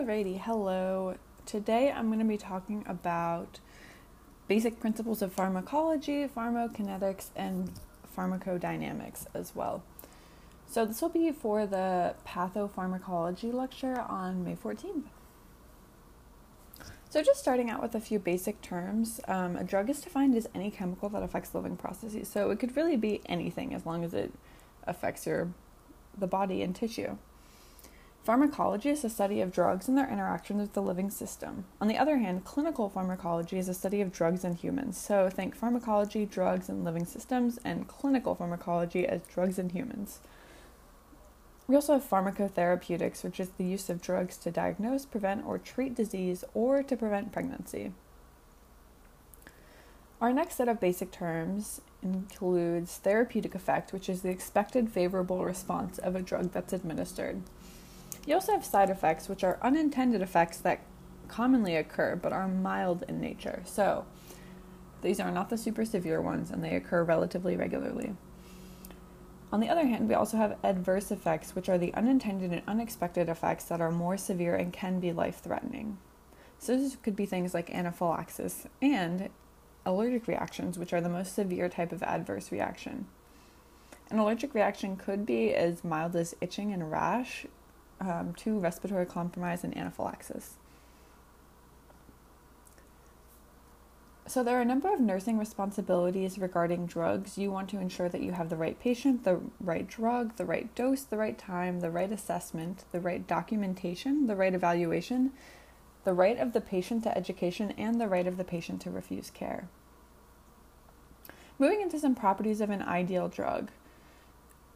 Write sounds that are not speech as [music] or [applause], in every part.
Alrighty, hello. Today I'm going to be talking about basic principles of pharmacology, pharmacokinetics, and pharmacodynamics as well. So, this will be for the pathopharmacology lecture on May 14th. So, just starting out with a few basic terms, um, a drug is defined as any chemical that affects living processes. So, it could really be anything as long as it affects your the body and tissue. Pharmacology is the study of drugs and their interactions with the living system. On the other hand, clinical pharmacology is a study of drugs in humans. So think pharmacology, drugs, and living systems, and clinical pharmacology as drugs in humans. We also have pharmacotherapeutics, which is the use of drugs to diagnose, prevent, or treat disease or to prevent pregnancy. Our next set of basic terms includes therapeutic effect, which is the expected favorable response of a drug that's administered. You also have side effects, which are unintended effects that commonly occur but are mild in nature. So, these are not the super severe ones and they occur relatively regularly. On the other hand, we also have adverse effects, which are the unintended and unexpected effects that are more severe and can be life threatening. So, this could be things like anaphylaxis and allergic reactions, which are the most severe type of adverse reaction. An allergic reaction could be as mild as itching and rash, um, to respiratory compromise and anaphylaxis. So, there are a number of nursing responsibilities regarding drugs. You want to ensure that you have the right patient, the right drug, the right dose, the right time, the right assessment, the right documentation, the right evaluation, the right of the patient to education, and the right of the patient to refuse care. Moving into some properties of an ideal drug.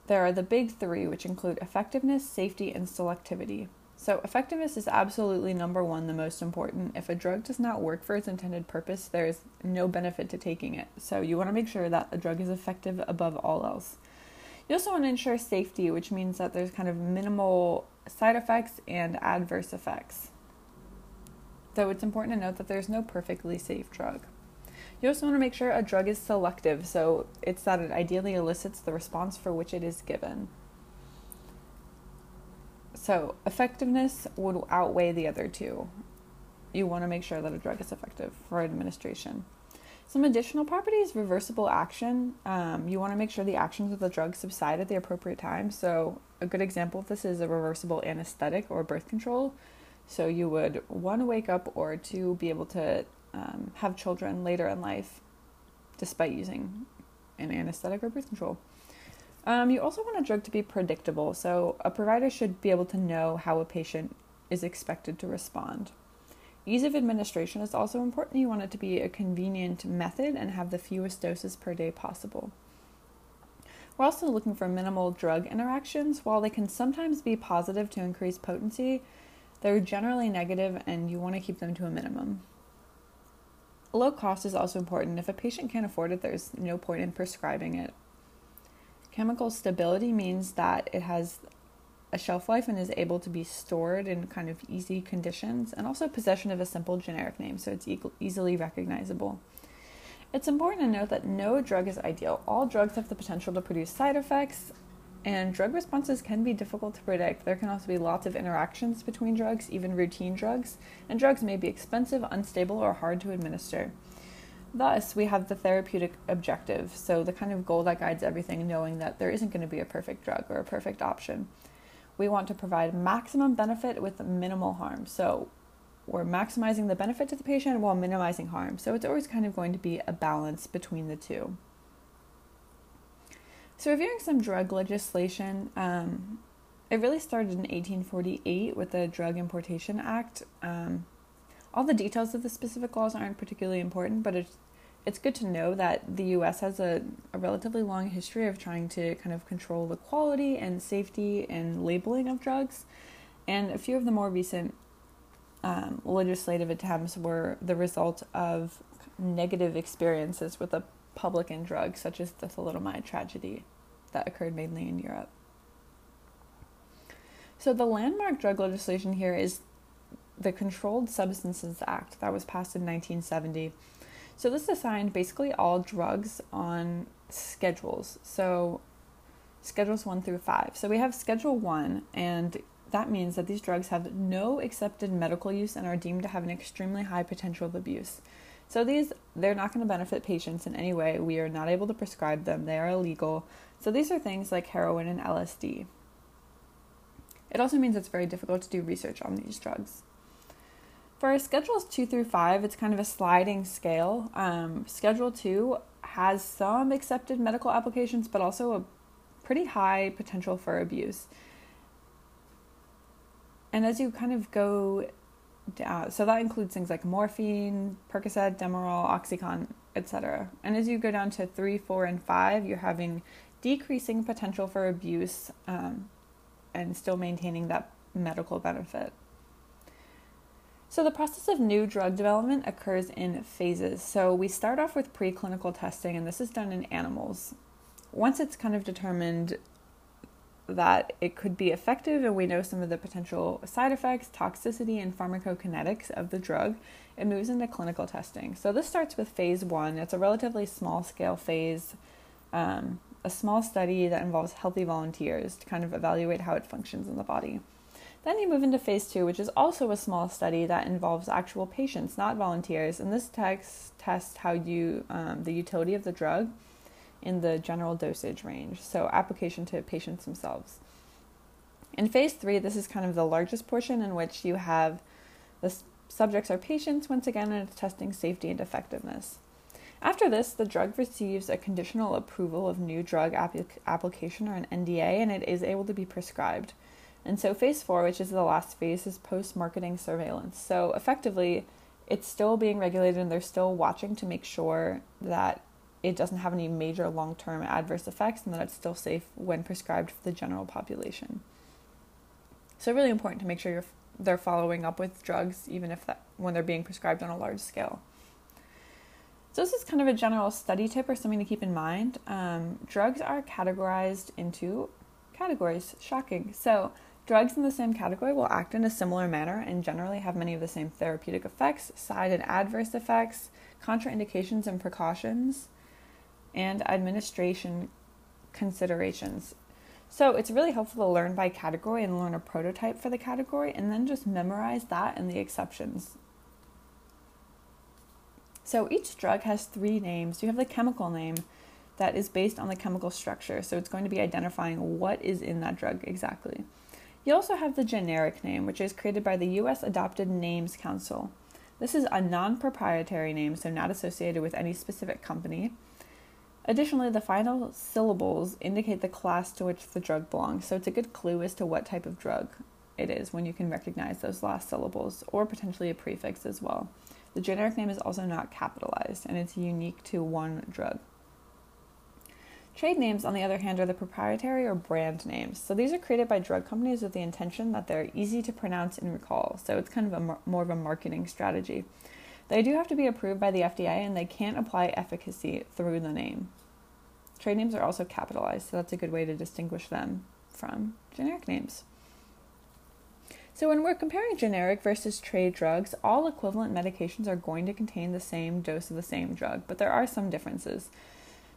There are the big three, which include effectiveness, safety, and selectivity. So, effectiveness is absolutely number one, the most important. If a drug does not work for its intended purpose, there is no benefit to taking it. So, you want to make sure that a drug is effective above all else. You also want to ensure safety, which means that there's kind of minimal side effects and adverse effects. Though it's important to note that there's no perfectly safe drug. You also want to make sure a drug is selective, so it's that it ideally elicits the response for which it is given. So, effectiveness would outweigh the other two. You want to make sure that a drug is effective for administration. Some additional properties reversible action. Um, you want to make sure the actions of the drug subside at the appropriate time. So, a good example of this is a reversible anesthetic or birth control. So, you would one, wake up, or two, be able to um, have children later in life despite using an anesthetic or birth control. Um, you also want a drug to be predictable, so a provider should be able to know how a patient is expected to respond. Ease of administration is also important. You want it to be a convenient method and have the fewest doses per day possible. We're also looking for minimal drug interactions. While they can sometimes be positive to increase potency, they're generally negative and you want to keep them to a minimum. Low cost is also important. If a patient can't afford it, there's no point in prescribing it. Chemical stability means that it has a shelf life and is able to be stored in kind of easy conditions, and also possession of a simple generic name, so it's e- easily recognizable. It's important to note that no drug is ideal. All drugs have the potential to produce side effects, and drug responses can be difficult to predict. There can also be lots of interactions between drugs, even routine drugs, and drugs may be expensive, unstable, or hard to administer. Thus, we have the therapeutic objective, so the kind of goal that guides everything, knowing that there isn't going to be a perfect drug or a perfect option. We want to provide maximum benefit with minimal harm. So, we're maximizing the benefit to the patient while minimizing harm. So, it's always kind of going to be a balance between the two. So, reviewing some drug legislation, um, it really started in 1848 with the Drug Importation Act. Um, all the details of the specific laws aren't particularly important, but it's it's good to know that the U.S. has a, a relatively long history of trying to kind of control the quality and safety and labeling of drugs, and a few of the more recent um, legislative attempts were the result of negative experiences with the public in drugs, such as the thalidomide tragedy that occurred mainly in Europe. So, the landmark drug legislation here is the Controlled Substances Act that was passed in 1970. So, this assigned basically all drugs on schedules. So, schedules 1 through 5. So, we have Schedule 1, and that means that these drugs have no accepted medical use and are deemed to have an extremely high potential of abuse. So these they're not going to benefit patients in any way. We are not able to prescribe them. They are illegal. So these are things like heroin and LSD. It also means it's very difficult to do research on these drugs. For schedules two through five, it's kind of a sliding scale. Um, schedule two has some accepted medical applications, but also a pretty high potential for abuse. And as you kind of go down, so that includes things like morphine, Percocet, Demerol, Oxycontin, etc. And as you go down to three, four, and five, you're having decreasing potential for abuse um, and still maintaining that medical benefit. So, the process of new drug development occurs in phases. So, we start off with preclinical testing, and this is done in animals. Once it's kind of determined that it could be effective and we know some of the potential side effects, toxicity, and pharmacokinetics of the drug, it moves into clinical testing. So, this starts with phase one. It's a relatively small scale phase, um, a small study that involves healthy volunteers to kind of evaluate how it functions in the body. Then you move into phase two, which is also a small study that involves actual patients, not volunteers. And this text tests how you um, the utility of the drug in the general dosage range, so application to patients themselves. In phase three, this is kind of the largest portion in which you have the subjects are patients once again, and it's testing safety and effectiveness. After this, the drug receives a conditional approval of new drug application or an NDA, and it is able to be prescribed. And so, phase four, which is the last phase, is post marketing surveillance. So, effectively, it's still being regulated and they're still watching to make sure that it doesn't have any major long term adverse effects and that it's still safe when prescribed for the general population. So, really important to make sure you're, they're following up with drugs, even if that when they're being prescribed on a large scale. So, this is kind of a general study tip or something to keep in mind. Um, drugs are categorized into categories. Shocking. So, Drugs in the same category will act in a similar manner and generally have many of the same therapeutic effects, side and adverse effects, contraindications and precautions, and administration considerations. So it's really helpful to learn by category and learn a prototype for the category and then just memorize that and the exceptions. So each drug has three names. You have the chemical name that is based on the chemical structure. So it's going to be identifying what is in that drug exactly. You also have the generic name, which is created by the U.S. Adopted Names Council. This is a non proprietary name, so not associated with any specific company. Additionally, the final syllables indicate the class to which the drug belongs, so it's a good clue as to what type of drug it is when you can recognize those last syllables, or potentially a prefix as well. The generic name is also not capitalized, and it's unique to one drug. Trade names, on the other hand, are the proprietary or brand names. So these are created by drug companies with the intention that they're easy to pronounce and recall. So it's kind of a more of a marketing strategy. They do have to be approved by the FDA and they can't apply efficacy through the name. Trade names are also capitalized, so that's a good way to distinguish them from generic names. So, when we're comparing generic versus trade drugs, all equivalent medications are going to contain the same dose of the same drug, but there are some differences.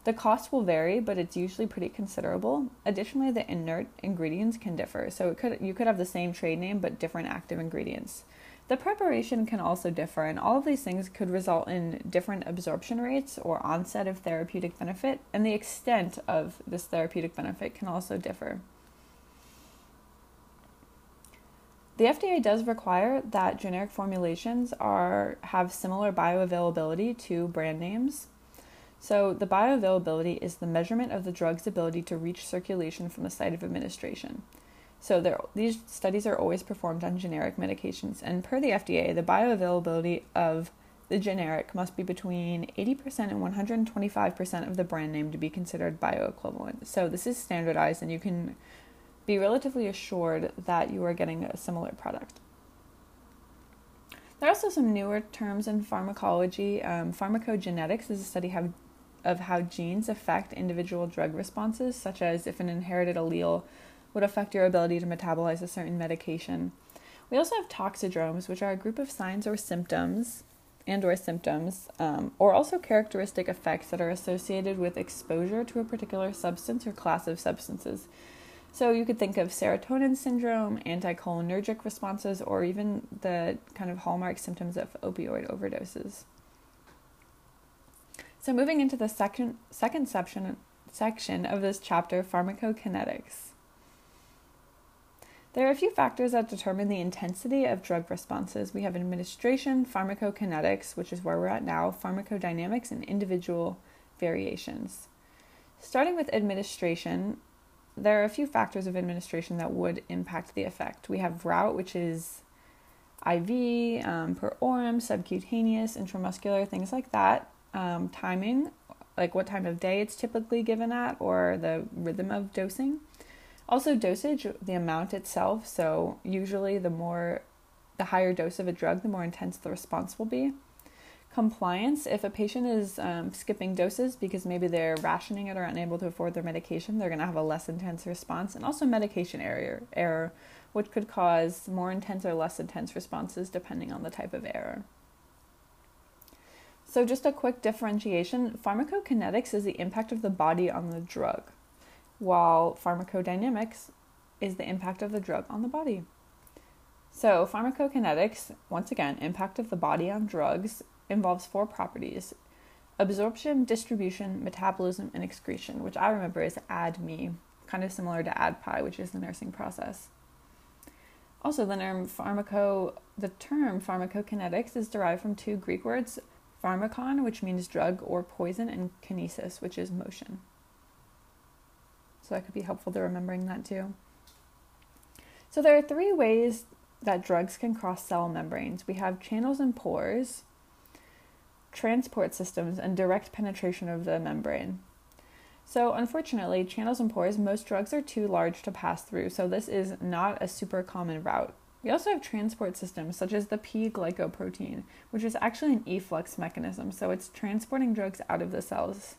The cost will vary, but it's usually pretty considerable. Additionally, the inert ingredients can differ. So it could you could have the same trade name but different active ingredients. The preparation can also differ, and all of these things could result in different absorption rates or onset of therapeutic benefit, and the extent of this therapeutic benefit can also differ. The FDA does require that generic formulations are have similar bioavailability to brand names. So, the bioavailability is the measurement of the drug's ability to reach circulation from the site of administration. So, these studies are always performed on generic medications, and per the FDA, the bioavailability of the generic must be between 80% and 125% of the brand name to be considered bioequivalent. So, this is standardized, and you can be relatively assured that you are getting a similar product. There are also some newer terms in pharmacology. Um, pharmacogenetics is a study have of how genes affect individual drug responses, such as if an inherited allele would affect your ability to metabolize a certain medication. We also have toxidromes, which are a group of signs or symptoms and or symptoms um, or also characteristic effects that are associated with exposure to a particular substance or class of substances So you could think of serotonin syndrome, anticholinergic responses, or even the kind of hallmark symptoms of opioid overdoses. So moving into the second second section section of this chapter, pharmacokinetics. There are a few factors that determine the intensity of drug responses. We have administration, pharmacokinetics, which is where we're at now, pharmacodynamics, and individual variations. Starting with administration, there are a few factors of administration that would impact the effect. We have route, which is IV, um, per orum, subcutaneous, intramuscular, things like that. Um, timing, like what time of day it's typically given at, or the rhythm of dosing. Also, dosage, the amount itself. So, usually, the more, the higher dose of a drug, the more intense the response will be. Compliance, if a patient is um, skipping doses because maybe they're rationing it or unable to afford their medication, they're going to have a less intense response. And also, medication error, error, which could cause more intense or less intense responses depending on the type of error. So, just a quick differentiation pharmacokinetics is the impact of the body on the drug while pharmacodynamics is the impact of the drug on the body. So, pharmacokinetics, once again, impact of the body on drugs, involves four properties absorption, distribution, metabolism, and excretion, which I remember is ADME, kind of similar to ADPI, which is the nursing process. Also, the term pharmaco the term pharmacokinetics is derived from two Greek words, pharmakon, which means drug or poison, and kinesis, which is motion. So that could be helpful to remembering that too. So there are three ways that drugs can cross cell membranes. We have channels and pores, transport systems, and direct penetration of the membrane. So, unfortunately, channels and pores, most drugs are too large to pass through, so this is not a super common route. We also have transport systems such as the P glycoprotein, which is actually an efflux mechanism, so it's transporting drugs out of the cells.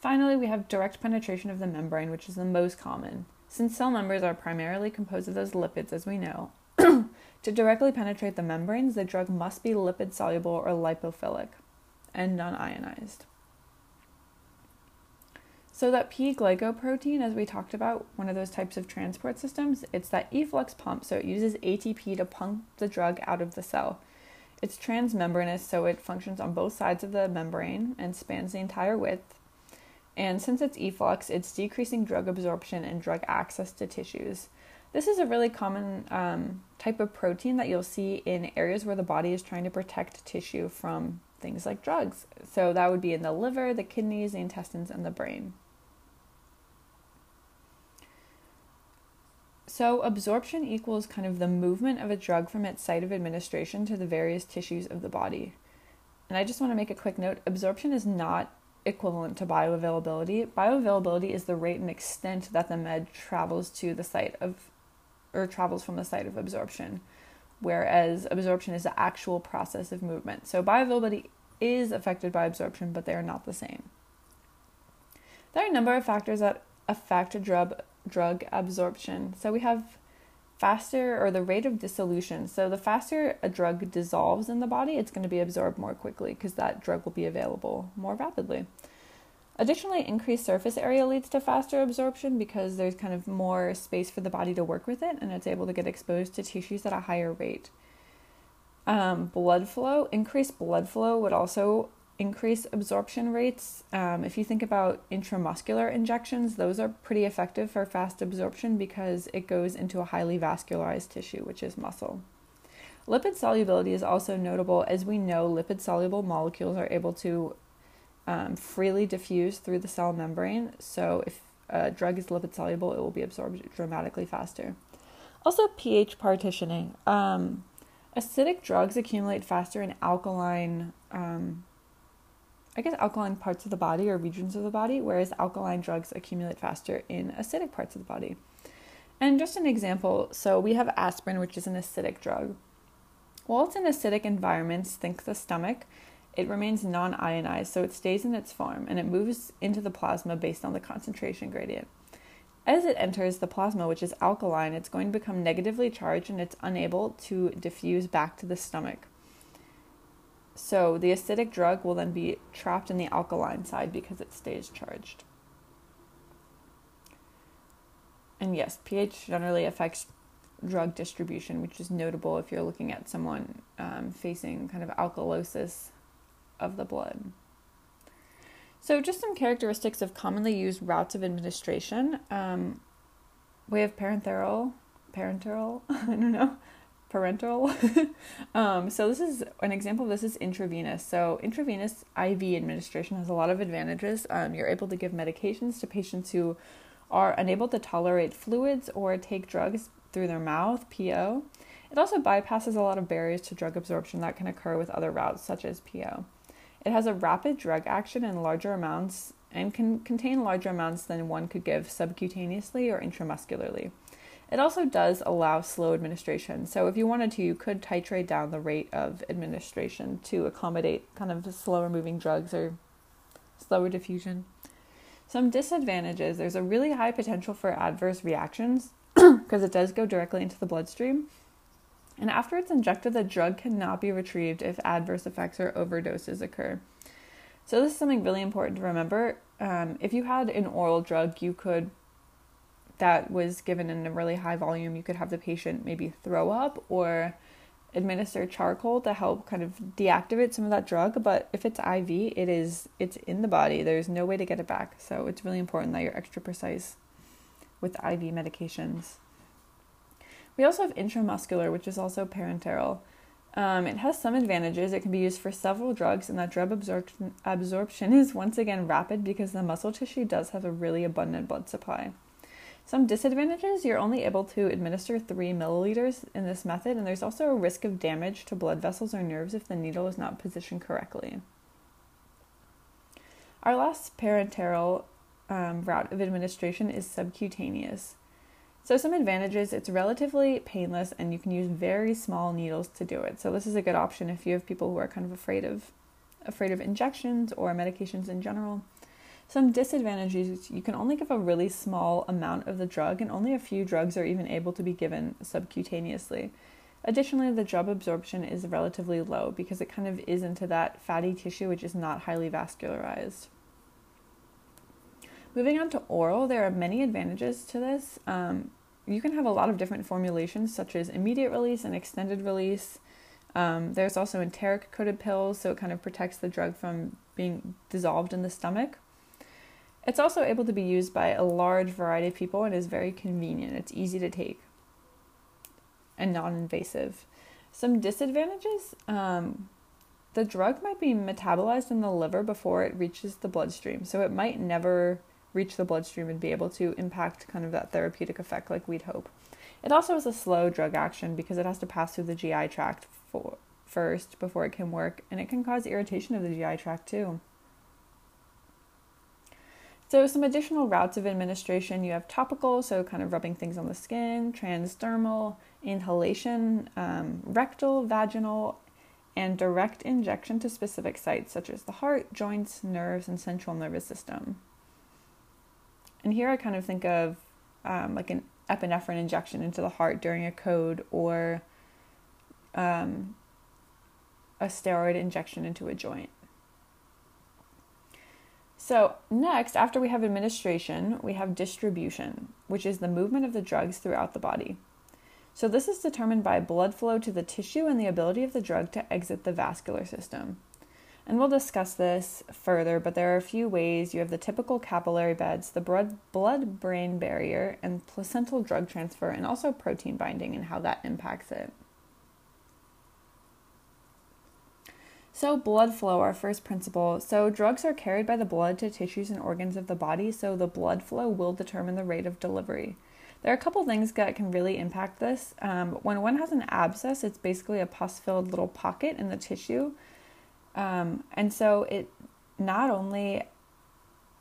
Finally, we have direct penetration of the membrane, which is the most common. Since cell members are primarily composed of those lipids, as we know, [clears throat] to directly penetrate the membranes, the drug must be lipid soluble or lipophilic and non ionized. So, that P glycoprotein, as we talked about, one of those types of transport systems, it's that efflux pump, so it uses ATP to pump the drug out of the cell. It's transmembranous, so it functions on both sides of the membrane and spans the entire width. And since it's efflux, it's decreasing drug absorption and drug access to tissues. This is a really common um, type of protein that you'll see in areas where the body is trying to protect tissue from things like drugs. So that would be in the liver, the kidneys, the intestines, and the brain. So, absorption equals kind of the movement of a drug from its site of administration to the various tissues of the body. And I just want to make a quick note absorption is not equivalent to bioavailability. Bioavailability is the rate and extent that the med travels to the site of, or travels from the site of absorption, whereas absorption is the actual process of movement. So bioavailability is affected by absorption, but they are not the same. There are a number of factors that affect drug drug absorption. So we have faster or the rate of dissolution. So the faster a drug dissolves in the body, it's going to be absorbed more quickly because that drug will be available more rapidly. Additionally, increased surface area leads to faster absorption because there's kind of more space for the body to work with it and it's able to get exposed to tissues at a higher rate. Um, blood flow, increased blood flow would also increase absorption rates. Um, if you think about intramuscular injections, those are pretty effective for fast absorption because it goes into a highly vascularized tissue, which is muscle. Lipid solubility is also notable as we know lipid soluble molecules are able to um, freely diffuse through the cell membrane. So, if a drug is lipid soluble, it will be absorbed dramatically faster. Also, pH partitioning. Um, acidic drugs accumulate faster in alkaline um, I guess, alkaline parts of the body or regions of the body, whereas alkaline drugs accumulate faster in acidic parts of the body. And just an example so we have aspirin, which is an acidic drug. While it's in acidic environments, think the stomach, it remains non ionized, so it stays in its form and it moves into the plasma based on the concentration gradient. As it enters the plasma, which is alkaline, it's going to become negatively charged and it's unable to diffuse back to the stomach. So the acidic drug will then be trapped in the alkaline side because it stays charged. And yes, pH generally affects drug distribution, which is notable if you're looking at someone um, facing kind of alkalosis of the blood. So, just some characteristics of commonly used routes of administration. Um, we have parenteral, parenteral, [laughs] I don't know, parenteral. [laughs] um, so this is an example of this is intravenous. So intravenous IV administration has a lot of advantages. Um, you're able to give medications to patients who are unable to tolerate fluids or take drugs through their mouth, PO. It also bypasses a lot of barriers to drug absorption that can occur with other routes, such as PO. It has a rapid drug action in larger amounts and can contain larger amounts than one could give subcutaneously or intramuscularly. It also does allow slow administration. So if you wanted to, you could titrate down the rate of administration to accommodate kind of slower moving drugs or slower diffusion. Some disadvantages there's a really high potential for adverse reactions [clears throat] because it does go directly into the bloodstream. And after it's injected, the drug cannot be retrieved if adverse effects or overdoses occur. So, this is something really important to remember. Um, if you had an oral drug, you could that was given in a really high volume, you could have the patient maybe throw up or administer charcoal to help kind of deactivate some of that drug. But if it's iv it is it's in the body. There's no way to get it back. So it's really important that you're extra precise with iv medications. We also have intramuscular which is also parenteral. Um, it has some advantages. It can be used for several drugs and that drug absorption absorption is once again rapid because the muscle tissue does have a really abundant blood supply some disadvantages you're only able to administer 3 milliliters in this method, and there's also a risk of damage to blood vessels or nerves if the needle is not positioned correctly. Our last parenteral um, route of administration is subcutaneous. So, some advantages it's relatively painless and you can use very small needles to do it. So, this is a good option if you have people who are kind of afraid of afraid of injections or medications in general. Some disadvantages you can only give a really small amount of the drug, and only a few drugs are even able to be given subcutaneously. Additionally, the drug absorption is relatively low because it kind of is into that fatty tissue, which is not highly vascularized. Moving on to oral, there are many advantages to this. Um, you can have a lot of different formulations, such as immediate release and extended release. Um, there's also enteric coated pills, so it kind of protects the drug from being dissolved in the stomach. It's also able to be used by a large variety of people and is very convenient. It's easy to take and non invasive. Some disadvantages um, the drug might be metabolized in the liver before it reaches the bloodstream, so it might never reach the bloodstream and be able to impact kind of that therapeutic effect like we'd hope. It also has a slow drug action because it has to pass through the GI tract for, first before it can work, and it can cause irritation of the GI tract too. So, some additional routes of administration you have topical, so kind of rubbing things on the skin, transdermal, inhalation, um, rectal, vaginal, and direct injection to specific sites such as the heart, joints, nerves, and central nervous system. And here I kind of think of um, like an epinephrine injection into the heart during a code or um, a steroid injection into a joint. So, next, after we have administration, we have distribution, which is the movement of the drugs throughout the body. So, this is determined by blood flow to the tissue and the ability of the drug to exit the vascular system. And we'll discuss this further, but there are a few ways. You have the typical capillary beds, the blood brain barrier, and placental drug transfer, and also protein binding and how that impacts it. So, blood flow, our first principle. So, drugs are carried by the blood to tissues and organs of the body, so the blood flow will determine the rate of delivery. There are a couple things that can really impact this. Um, when one has an abscess, it's basically a pus filled little pocket in the tissue. Um, and so, it not only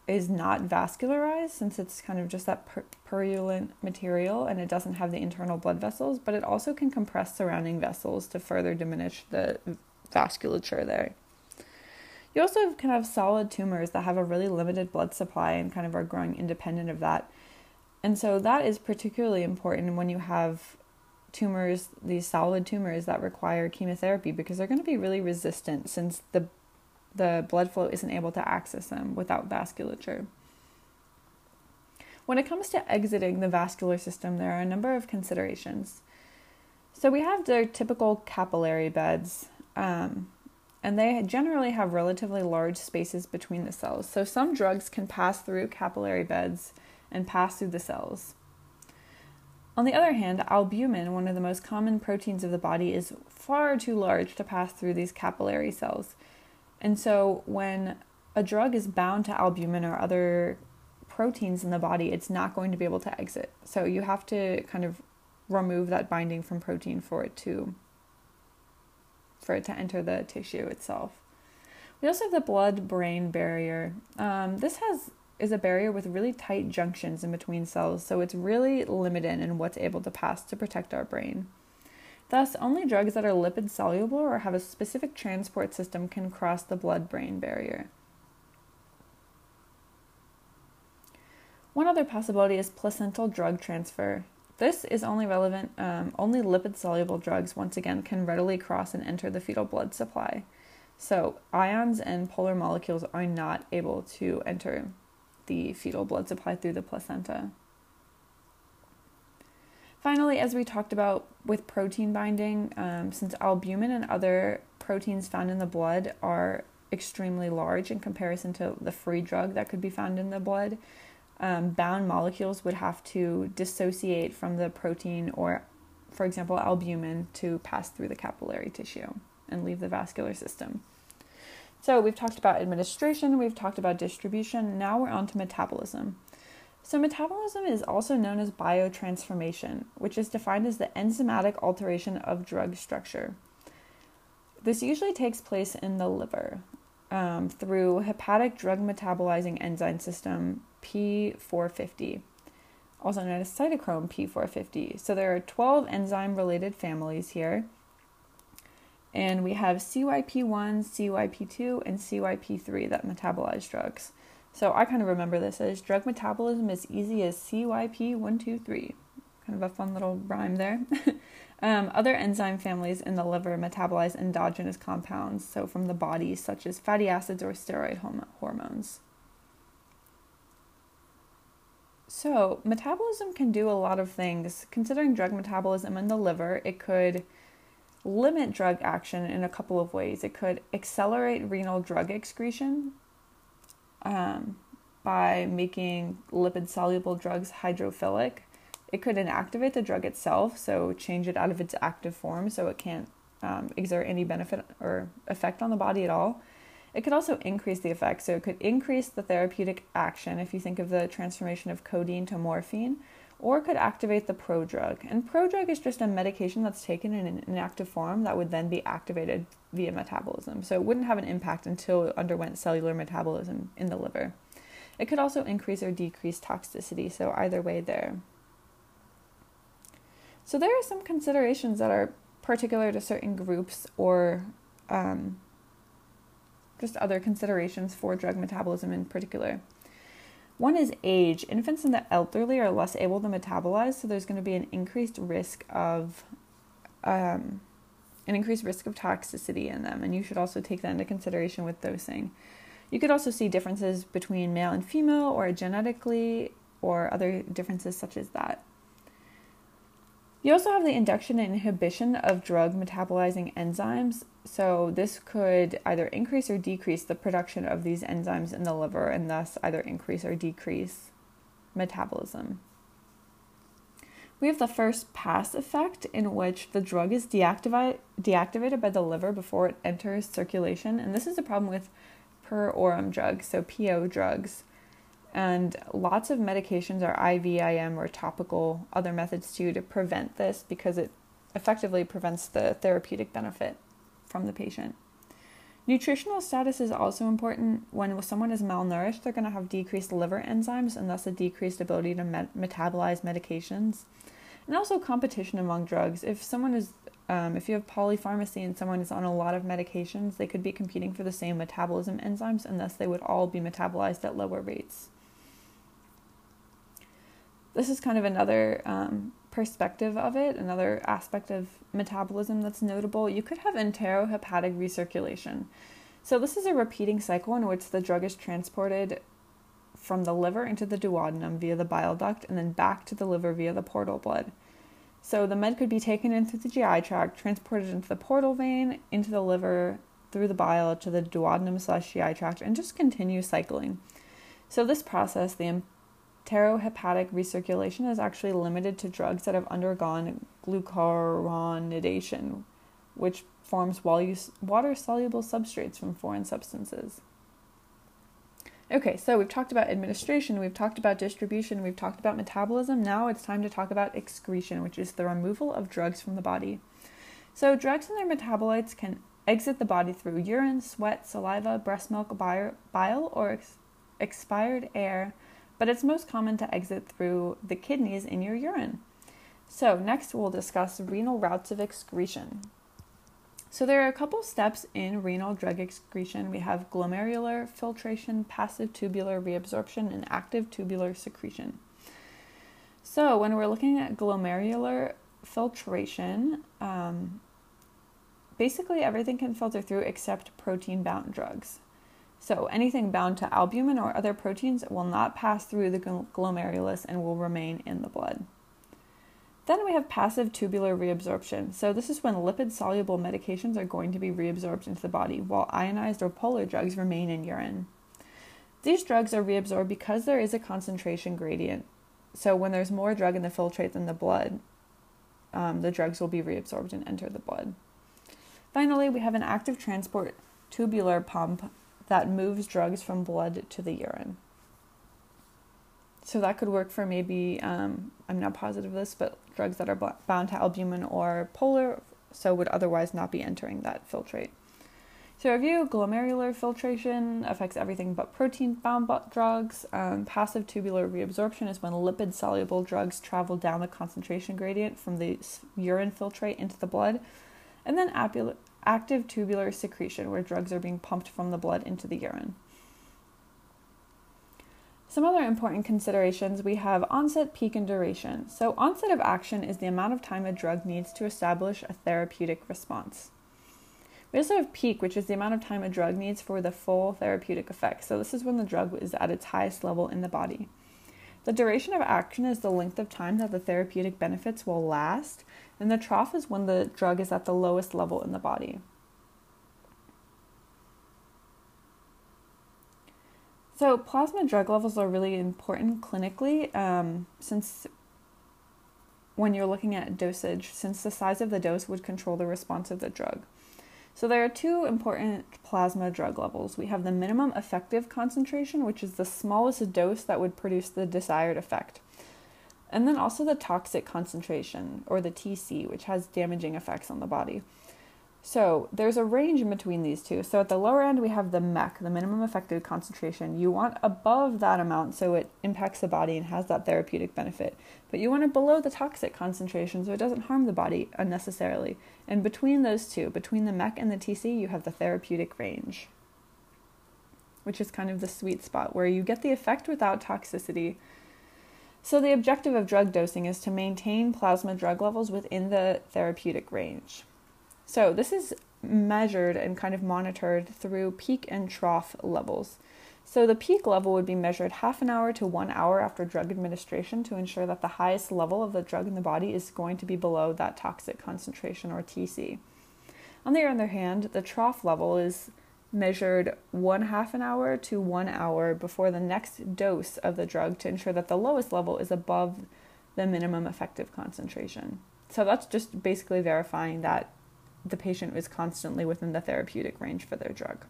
is not vascularized since it's kind of just that pur- purulent material and it doesn't have the internal blood vessels, but it also can compress surrounding vessels to further diminish the vasculature there. You also can have solid tumors that have a really limited blood supply and kind of are growing independent of that. And so that is particularly important when you have tumors, these solid tumors that require chemotherapy because they're going to be really resistant since the the blood flow isn't able to access them without vasculature. When it comes to exiting the vascular system, there are a number of considerations. So we have their typical capillary beds, um, and they generally have relatively large spaces between the cells. So some drugs can pass through capillary beds and pass through the cells. On the other hand, albumin, one of the most common proteins of the body, is far too large to pass through these capillary cells. And so when a drug is bound to albumin or other proteins in the body, it's not going to be able to exit. So you have to kind of remove that binding from protein for it to for it to enter the tissue itself. We also have the blood-brain barrier. Um, this has is a barrier with really tight junctions in between cells, so it's really limited in what's able to pass to protect our brain. Thus, only drugs that are lipid soluble or have a specific transport system can cross the blood brain barrier. One other possibility is placental drug transfer. This is only relevant, um, only lipid soluble drugs, once again, can readily cross and enter the fetal blood supply. So, ions and polar molecules are not able to enter the fetal blood supply through the placenta. Finally, as we talked about with protein binding, um, since albumin and other proteins found in the blood are extremely large in comparison to the free drug that could be found in the blood, um, bound molecules would have to dissociate from the protein or, for example, albumin to pass through the capillary tissue and leave the vascular system. So we've talked about administration, we've talked about distribution, now we're on to metabolism. So, metabolism is also known as biotransformation, which is defined as the enzymatic alteration of drug structure. This usually takes place in the liver um, through hepatic drug metabolizing enzyme system P450, also known as cytochrome P450. So there are 12 enzyme related families here. And we have CYP1, CYP2, and CYP3 that metabolize drugs. So I kind of remember this as drug metabolism is easy as CYP123. Kind of a fun little rhyme there. [laughs] um, other enzyme families in the liver metabolize endogenous compounds, so from the body, such as fatty acids or steroid hormones. So, metabolism can do a lot of things. Considering drug metabolism in the liver, it could limit drug action in a couple of ways. It could accelerate renal drug excretion um, by making lipid soluble drugs hydrophilic. It could inactivate the drug itself, so change it out of its active form so it can't um, exert any benefit or effect on the body at all. It could also increase the effect, so it could increase the therapeutic action if you think of the transformation of codeine to morphine, or it could activate the prodrug. And prodrug is just a medication that's taken in an inactive form that would then be activated via metabolism. So it wouldn't have an impact until it underwent cellular metabolism in the liver. It could also increase or decrease toxicity, so either way there. So there are some considerations that are particular to certain groups or um, just other considerations for drug metabolism in particular. One is age. Infants and the elderly are less able to metabolize, so there's going to be an increased risk of um, an increased risk of toxicity in them, and you should also take that into consideration with dosing. You could also see differences between male and female, or genetically, or other differences such as that. You also have the induction and inhibition of drug metabolizing enzymes. So, this could either increase or decrease the production of these enzymes in the liver and thus either increase or decrease metabolism. We have the first pass effect, in which the drug is deactivate, deactivated by the liver before it enters circulation. And this is a problem with per orum drugs, so PO drugs. And lots of medications are IVIM or topical, other methods too, to prevent this because it effectively prevents the therapeutic benefit from the patient. Nutritional status is also important. When someone is malnourished, they're going to have decreased liver enzymes and thus a decreased ability to met- metabolize medications. And also competition among drugs. If someone is, um, if you have polypharmacy and someone is on a lot of medications, they could be competing for the same metabolism enzymes and thus they would all be metabolized at lower rates. This is kind of another um, perspective of it, another aspect of metabolism that's notable. You could have enterohepatic recirculation. So, this is a repeating cycle in which the drug is transported from the liver into the duodenum via the bile duct and then back to the liver via the portal blood. So the med could be taken in through the GI tract, transported into the portal vein, into the liver, through the bile to the duodenum slash GI tract, and just continue cycling. So this process, the enterohepatic recirculation, is actually limited to drugs that have undergone glucuronidation, which forms water soluble substrates from foreign substances. Okay, so we've talked about administration, we've talked about distribution, we've talked about metabolism. Now it's time to talk about excretion, which is the removal of drugs from the body. So, drugs and their metabolites can exit the body through urine, sweat, saliva, breast milk, bile, or ex- expired air, but it's most common to exit through the kidneys in your urine. So, next we'll discuss renal routes of excretion. So there are a couple steps in renal drug excretion. We have glomerular filtration, passive tubular reabsorption, and active tubular secretion. So when we're looking at glomerular filtration, um, basically everything can filter through except protein bound drugs. So anything bound to albumin or other proteins will not pass through the glomerulus and will remain in the blood. Then we have passive tubular reabsorption. So, this is when lipid soluble medications are going to be reabsorbed into the body, while ionized or polar drugs remain in urine. These drugs are reabsorbed because there is a concentration gradient. So, when there's more drug in the filtrate than the blood, um, the drugs will be reabsorbed and enter the blood. Finally, we have an active transport tubular pump that moves drugs from blood to the urine. So that could work for maybe, um, I'm not positive of this, but drugs that are bound to albumin or polar, so would otherwise not be entering that filtrate. So, review glomerular filtration affects everything but protein bound drugs. Um, passive tubular reabsorption is when lipid soluble drugs travel down the concentration gradient from the urine filtrate into the blood. And then active tubular secretion, where drugs are being pumped from the blood into the urine. Some other important considerations we have onset, peak, and duration. So, onset of action is the amount of time a drug needs to establish a therapeutic response. We also have peak, which is the amount of time a drug needs for the full therapeutic effect. So, this is when the drug is at its highest level in the body. The duration of action is the length of time that the therapeutic benefits will last, and the trough is when the drug is at the lowest level in the body. So, plasma drug levels are really important clinically um, since when you're looking at dosage, since the size of the dose would control the response of the drug. So, there are two important plasma drug levels. We have the minimum effective concentration, which is the smallest dose that would produce the desired effect. And then also the toxic concentration, or the TC, which has damaging effects on the body. So there's a range in between these two. So at the lower end, we have the MEC, the minimum effective concentration. You want above that amount so it impacts the body and has that therapeutic benefit. But you want it below the toxic concentration so it doesn't harm the body unnecessarily. And between those two, between the MEC and the TC, you have the therapeutic range, which is kind of the sweet spot where you get the effect without toxicity. So the objective of drug dosing is to maintain plasma drug levels within the therapeutic range. So this is measured and kind of monitored through peak and trough levels. So the peak level would be measured half an hour to one hour after drug administration to ensure that the highest level of the drug in the body is going to be below that toxic concentration or TC. On the other hand, the trough level is measured one half an hour to one hour before the next dose of the drug to ensure that the lowest level is above the minimum effective concentration. So that's just basically verifying that the patient is constantly within the therapeutic range for their drug.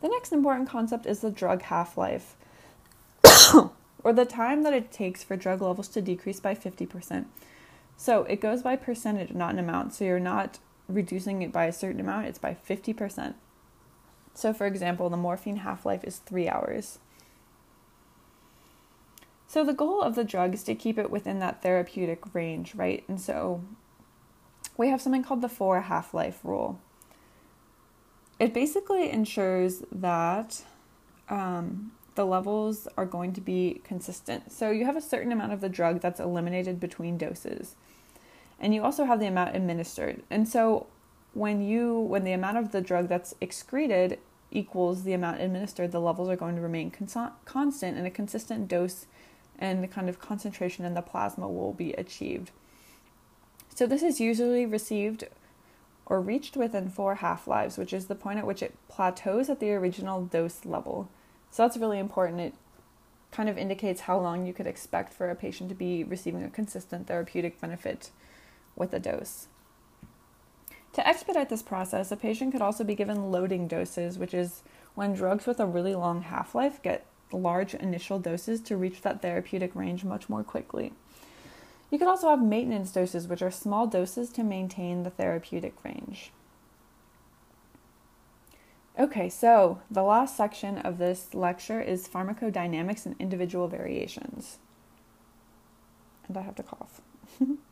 The next important concept is the drug half life, [coughs] or the time that it takes for drug levels to decrease by 50%. So it goes by percentage, not an amount. So you're not reducing it by a certain amount, it's by 50%. So, for example, the morphine half life is three hours. So, the goal of the drug is to keep it within that therapeutic range, right? And so, we have something called the four half life rule. It basically ensures that um, the levels are going to be consistent. So you have a certain amount of the drug that's eliminated between doses. And you also have the amount administered. And so when you when the amount of the drug that's excreted equals the amount administered, the levels are going to remain cons- constant and a consistent dose and the kind of concentration in the plasma will be achieved. So, this is usually received or reached within four half lives, which is the point at which it plateaus at the original dose level. So, that's really important. It kind of indicates how long you could expect for a patient to be receiving a consistent therapeutic benefit with a dose. To expedite this process, a patient could also be given loading doses, which is when drugs with a really long half life get large initial doses to reach that therapeutic range much more quickly. You could also have maintenance doses, which are small doses to maintain the therapeutic range. Okay, so the last section of this lecture is pharmacodynamics and individual variations. And I have to cough. [laughs]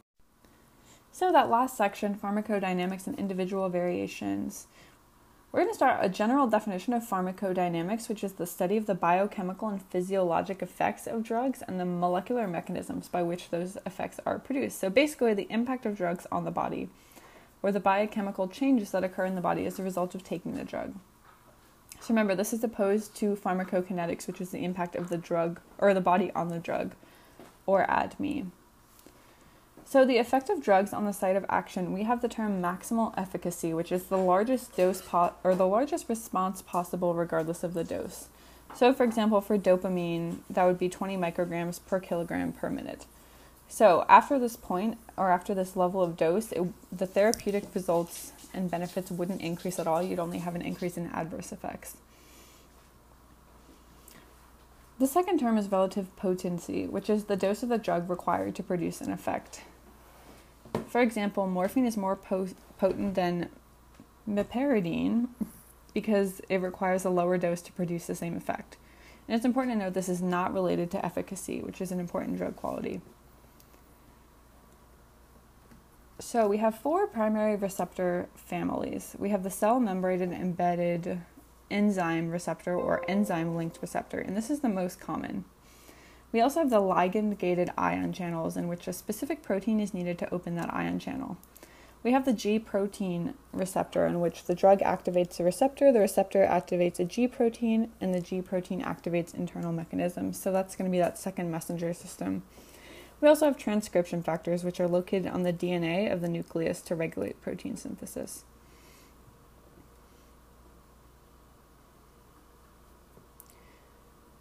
so, that last section, pharmacodynamics and individual variations, we're going to start a general definition of pharmacodynamics, which is the study of the biochemical and physiologic effects of drugs and the molecular mechanisms by which those effects are produced. So, basically, the impact of drugs on the body, or the biochemical changes that occur in the body as a result of taking the drug. So, remember, this is opposed to pharmacokinetics, which is the impact of the drug or the body on the drug, or ADME. So, the effect of drugs on the site of action, we have the term maximal efficacy, which is the largest dose po- or the largest response possible regardless of the dose. So, for example, for dopamine, that would be 20 micrograms per kilogram per minute. So, after this point or after this level of dose, it, the therapeutic results and benefits wouldn't increase at all. You'd only have an increase in adverse effects. The second term is relative potency, which is the dose of the drug required to produce an effect. For example, morphine is more po- potent than meperidine because it requires a lower dose to produce the same effect. And it's important to note this is not related to efficacy, which is an important drug quality. So we have four primary receptor families. We have the cell membrane embedded enzyme receptor or enzyme linked receptor, and this is the most common. We also have the ligand gated ion channels, in which a specific protein is needed to open that ion channel. We have the G protein receptor, in which the drug activates the receptor, the receptor activates a G protein, and the G protein activates internal mechanisms. So that's going to be that second messenger system. We also have transcription factors, which are located on the DNA of the nucleus to regulate protein synthesis.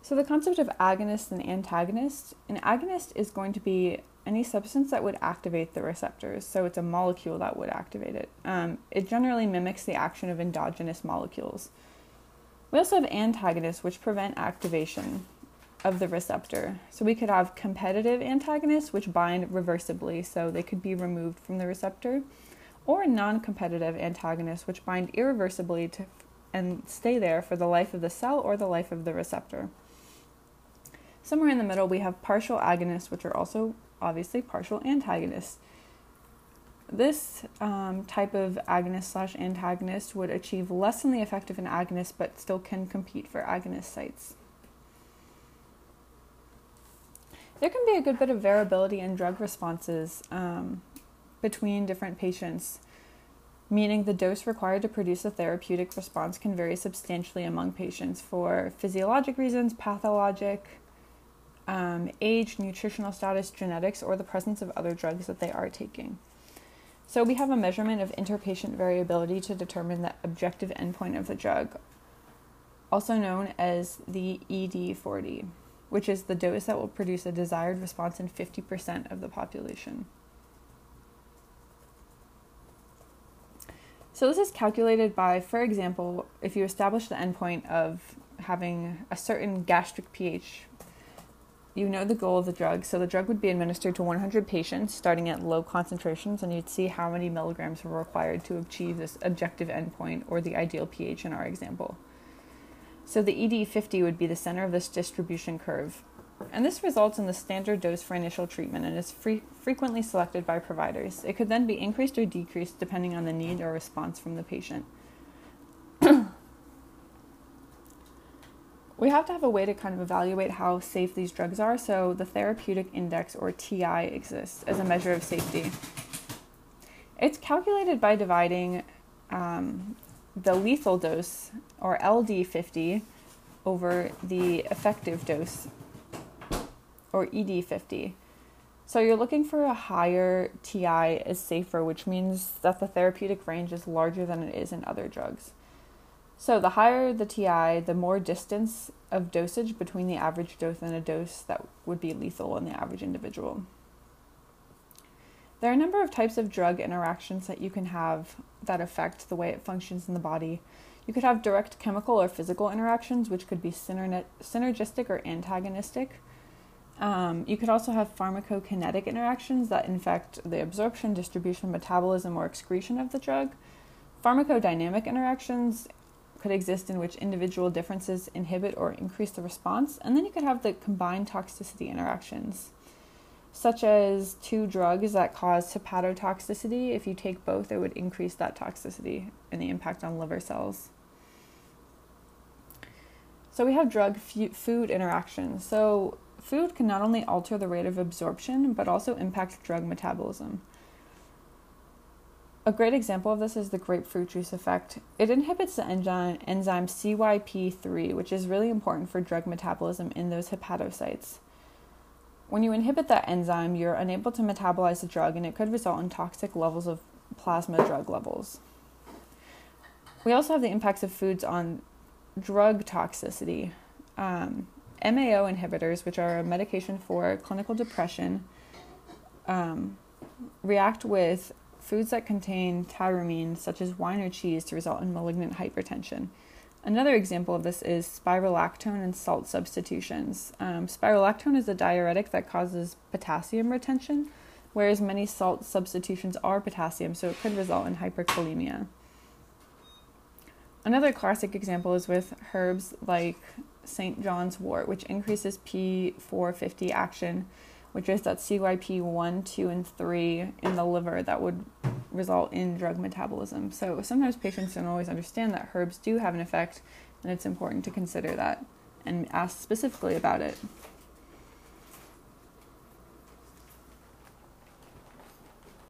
So, the concept of agonist and antagonist an agonist is going to be any substance that would activate the receptors. So, it's a molecule that would activate it. Um, it generally mimics the action of endogenous molecules. We also have antagonists, which prevent activation of the receptor. So, we could have competitive antagonists, which bind reversibly, so they could be removed from the receptor, or non competitive antagonists, which bind irreversibly to, and stay there for the life of the cell or the life of the receptor. Somewhere in the middle, we have partial agonists, which are also obviously partial antagonists. This um, type of agonist slash antagonist would achieve less than the effect of an agonist, but still can compete for agonist sites. There can be a good bit of variability in drug responses um, between different patients, meaning the dose required to produce a therapeutic response can vary substantially among patients for physiologic reasons, pathologic, um, age, nutritional status, genetics, or the presence of other drugs that they are taking. So, we have a measurement of interpatient variability to determine the objective endpoint of the drug, also known as the ED40, which is the dose that will produce a desired response in 50% of the population. So, this is calculated by, for example, if you establish the endpoint of having a certain gastric pH you know the goal of the drug. So the drug would be administered to 100 patients starting at low concentrations, and you'd see how many milligrams were required to achieve this objective endpoint or the ideal pH in our example. So the ED50 would be the center of this distribution curve. And this results in the standard dose for initial treatment and is free- frequently selected by providers. It could then be increased or decreased depending on the need or response from the patient. We have to have a way to kind of evaluate how safe these drugs are. So the therapeutic index or TI exists as a measure of safety. It's calculated by dividing um, the lethal dose, or LD50, over the effective dose, or ED50. So you're looking for a higher TI is safer, which means that the therapeutic range is larger than it is in other drugs. So the higher the TI, the more distance of dosage between the average dose and a dose that would be lethal in the average individual. There are a number of types of drug interactions that you can have that affect the way it functions in the body. You could have direct chemical or physical interactions, which could be synergistic or antagonistic. Um, you could also have pharmacokinetic interactions that affect the absorption, distribution, metabolism, or excretion of the drug. Pharmacodynamic interactions could exist in which individual differences inhibit or increase the response. And then you could have the combined toxicity interactions, such as two drugs that cause hepatotoxicity. If you take both, it would increase that toxicity and the impact on liver cells. So we have drug food interactions. So Food can not only alter the rate of absorption, but also impact drug metabolism. A great example of this is the grapefruit juice effect. It inhibits the enzyme, enzyme CYP3, which is really important for drug metabolism in those hepatocytes. When you inhibit that enzyme, you're unable to metabolize the drug, and it could result in toxic levels of plasma drug levels. We also have the impacts of foods on drug toxicity. Um, MAO inhibitors, which are a medication for clinical depression, um, react with foods that contain tyramine, such as wine or cheese, to result in malignant hypertension. Another example of this is spironolactone and salt substitutions. Um, spironolactone is a diuretic that causes potassium retention, whereas many salt substitutions are potassium, so it could result in hyperkalemia. Another classic example is with herbs like St. John's wort, which increases P450 action, which is that CYP1, 2, and 3 in the liver that would result in drug metabolism. So sometimes patients don't always understand that herbs do have an effect, and it's important to consider that and ask specifically about it.